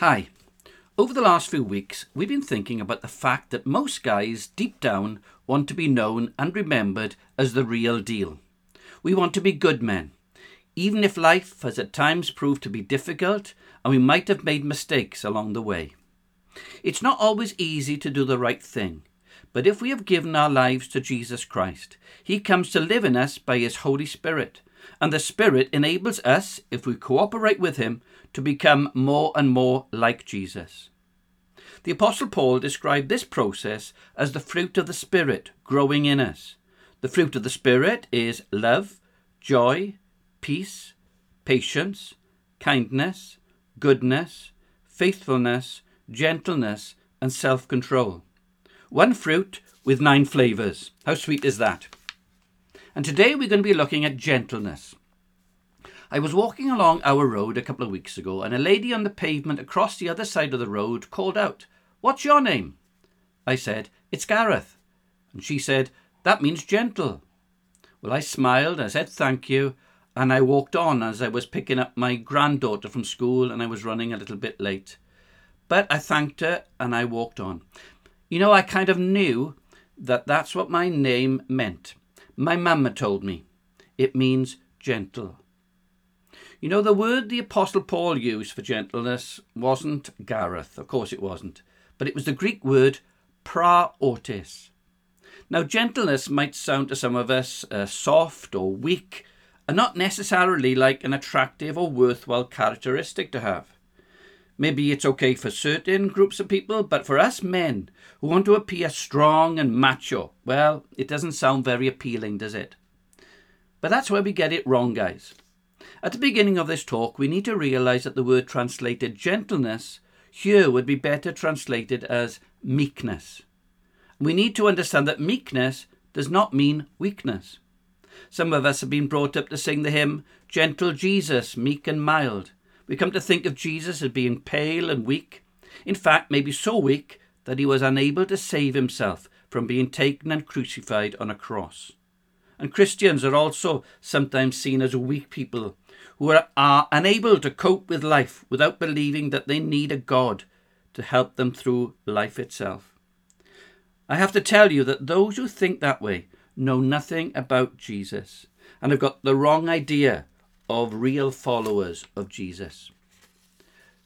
Hi. Over the last few weeks, we've been thinking about the fact that most guys deep down want to be known and remembered as the real deal. We want to be good men, even if life has at times proved to be difficult and we might have made mistakes along the way. It's not always easy to do the right thing, but if we have given our lives to Jesus Christ, He comes to live in us by His Holy Spirit, and the Spirit enables us, if we cooperate with Him, to become more and more like Jesus. The Apostle Paul described this process as the fruit of the Spirit growing in us. The fruit of the Spirit is love, joy, peace, patience, kindness, goodness, faithfulness, gentleness, and self control. One fruit with nine flavours. How sweet is that? And today we're going to be looking at gentleness. I was walking along our road a couple of weeks ago, and a lady on the pavement across the other side of the road called out, What's your name? I said, It's Gareth. And she said, That means gentle. Well, I smiled, and I said thank you, and I walked on as I was picking up my granddaughter from school and I was running a little bit late. But I thanked her and I walked on. You know, I kind of knew that that's what my name meant. My mamma told me. It means gentle. You know, the word the Apostle Paul used for gentleness wasn't Gareth. Of course it wasn't. But it was the Greek word praotes. Now, gentleness might sound to some of us uh, soft or weak, and not necessarily like an attractive or worthwhile characteristic to have. Maybe it's okay for certain groups of people, but for us men who want to appear strong and macho, well, it doesn't sound very appealing, does it? But that's where we get it wrong, guys. At the beginning of this talk, we need to realize that the word translated gentleness here would be better translated as meekness. We need to understand that meekness does not mean weakness. Some of us have been brought up to sing the hymn, Gentle Jesus, meek and mild. We come to think of Jesus as being pale and weak. In fact, maybe so weak that he was unable to save himself from being taken and crucified on a cross. And Christians are also sometimes seen as weak people who are, are unable to cope with life without believing that they need a God to help them through life itself. I have to tell you that those who think that way know nothing about Jesus and have got the wrong idea of real followers of Jesus.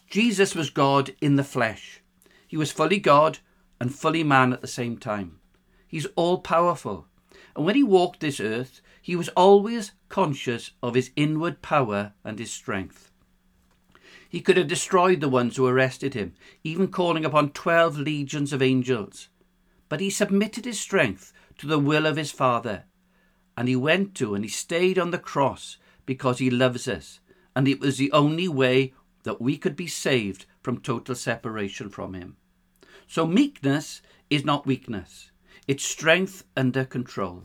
Jesus was God in the flesh. He was fully God and fully man at the same time. He's all powerful. And when he walked this earth, he was always conscious of his inward power and his strength. He could have destroyed the ones who arrested him, even calling upon twelve legions of angels. But he submitted his strength to the will of his Father, and he went to and he stayed on the cross because he loves us, and it was the only way that we could be saved from total separation from him. So meekness is not weakness, it's strength under control.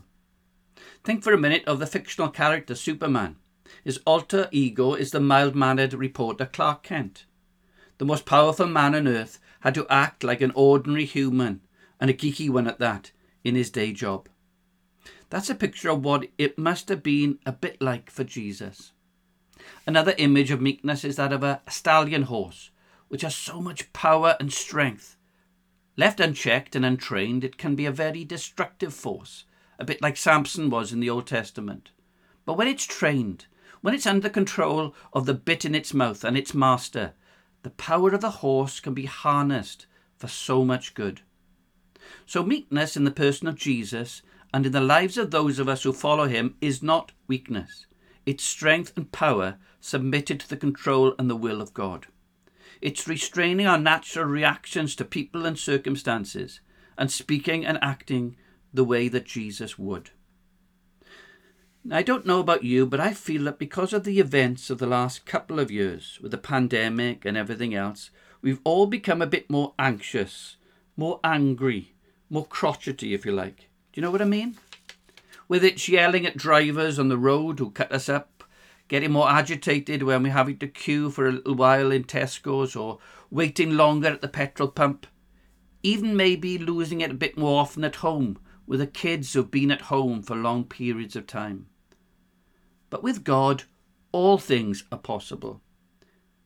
Think for a minute of the fictional character Superman. His alter ego is the mild mannered reporter Clark Kent. The most powerful man on earth had to act like an ordinary human, and a geeky one at that, in his day job. That's a picture of what it must have been a bit like for Jesus. Another image of meekness is that of a stallion horse, which has so much power and strength. Left unchecked and untrained, it can be a very destructive force, a bit like Samson was in the Old Testament. But when it's trained, when it's under control of the bit in its mouth and its master, the power of the horse can be harnessed for so much good. So, meekness in the person of Jesus and in the lives of those of us who follow him is not weakness. It's strength and power submitted to the control and the will of God. It's restraining our natural reactions to people and circumstances and speaking and acting the way that Jesus would. I don't know about you, but I feel that because of the events of the last couple of years, with the pandemic and everything else, we've all become a bit more anxious, more angry, more crotchety, if you like. Do you know what I mean? With it's yelling at drivers on the road who cut us up, getting more agitated when we're having to queue for a little while in Tesco's or waiting longer at the petrol pump, even maybe losing it a bit more often at home with the kids who've been at home for long periods of time. But with God, all things are possible.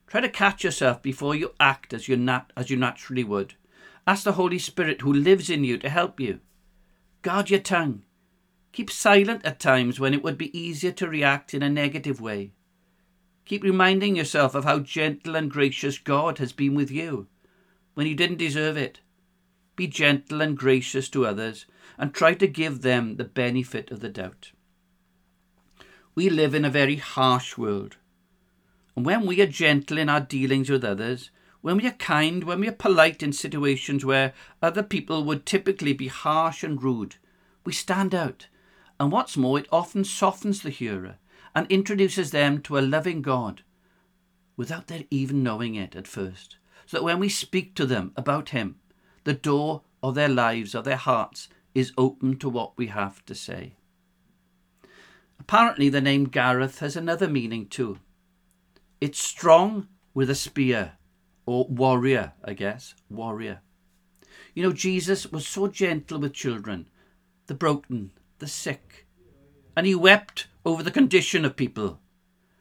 Try to catch yourself before you act as you, nat- as you naturally would. Ask the Holy Spirit who lives in you to help you. Guard your tongue. Keep silent at times when it would be easier to react in a negative way. Keep reminding yourself of how gentle and gracious God has been with you when you didn't deserve it. Be gentle and gracious to others and try to give them the benefit of the doubt. We live in a very harsh world. And when we are gentle in our dealings with others, when we are kind, when we are polite in situations where other people would typically be harsh and rude, we stand out. And what's more, it often softens the hearer and introduces them to a loving God without their even knowing it at first. So that when we speak to them about Him, the door of their lives, of their hearts, is open to what we have to say. Apparently, the name Gareth has another meaning too. It's strong with a spear, or warrior, I guess, warrior. You know, Jesus was so gentle with children, the broken, the sick, and he wept over the condition of people.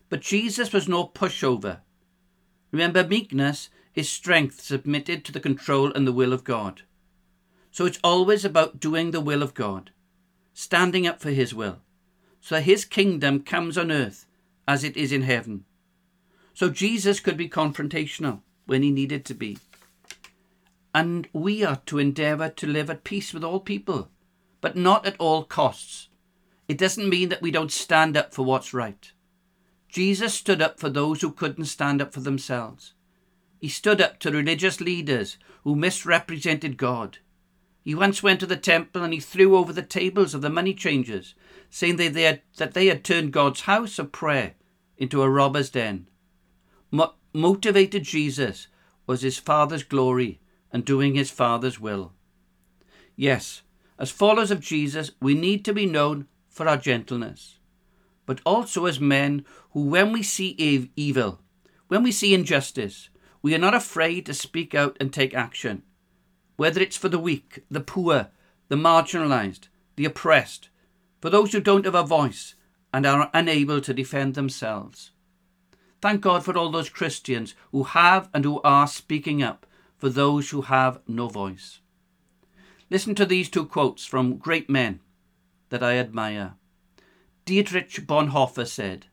But Jesus was no pushover. Remember, meekness is strength submitted to the control and the will of God. So it's always about doing the will of God, standing up for his will, so that his kingdom comes on earth as it is in heaven. So Jesus could be confrontational when he needed to be. And we are to endeavour to live at peace with all people, but not at all costs. It doesn't mean that we don't stand up for what's right. Jesus stood up for those who couldn't stand up for themselves. He stood up to religious leaders who misrepresented God. He once went to the temple and he threw over the tables of the money changers, saying that they had, that they had turned God's house of prayer into a robber's den. What motivated Jesus was his Father's glory and doing his Father's will. Yes, as followers of Jesus, we need to be known for our gentleness, but also as men who, when we see evil, when we see injustice, we are not afraid to speak out and take action whether it's for the weak, the poor, the marginalized, the oppressed, for those who don't have a voice and are unable to defend themselves. Thank God for all those Christians who have and who are speaking up for those who have no voice. Listen to these two quotes from great men that I admire. Dietrich Bonhoeffer said,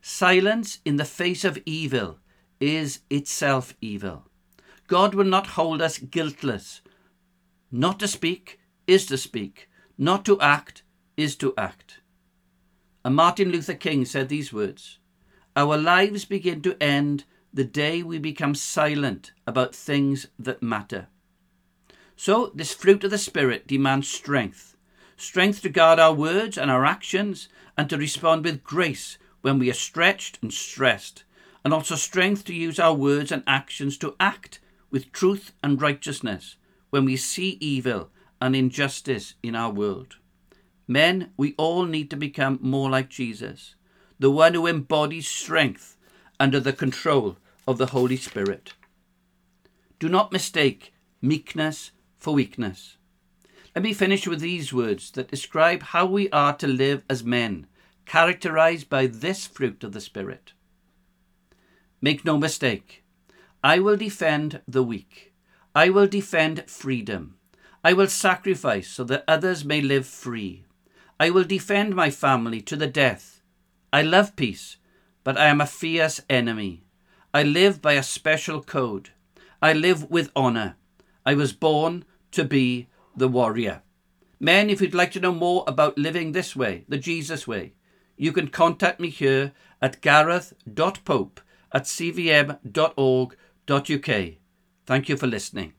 Silence in the face of evil is itself evil. God will not hold us guiltless. Not to speak is to speak, not to act is to act. And Martin Luther King said these words Our lives begin to end the day we become silent about things that matter. So, this fruit of the Spirit demands strength strength to guard our words and our actions, and to respond with grace when we are stretched and stressed, and also strength to use our words and actions to act with truth and righteousness when we see evil and injustice in our world. Men, we all need to become more like Jesus, the one who embodies strength under the control of the Holy Spirit. Do not mistake meekness for weakness. Let me finish with these words that describe how we are to live as men, characterized by this fruit of the Spirit. Make no mistake, I will defend the weak. I will defend freedom. I will sacrifice so that others may live free. I will defend my family to the death. I love peace, but I am a fierce enemy. I live by a special code. I live with honour. I was born to be the warrior. Men, if you'd like to know more about living this way, the Jesus way, you can contact me here at gareth.pope at cvm.org Thank you for listening.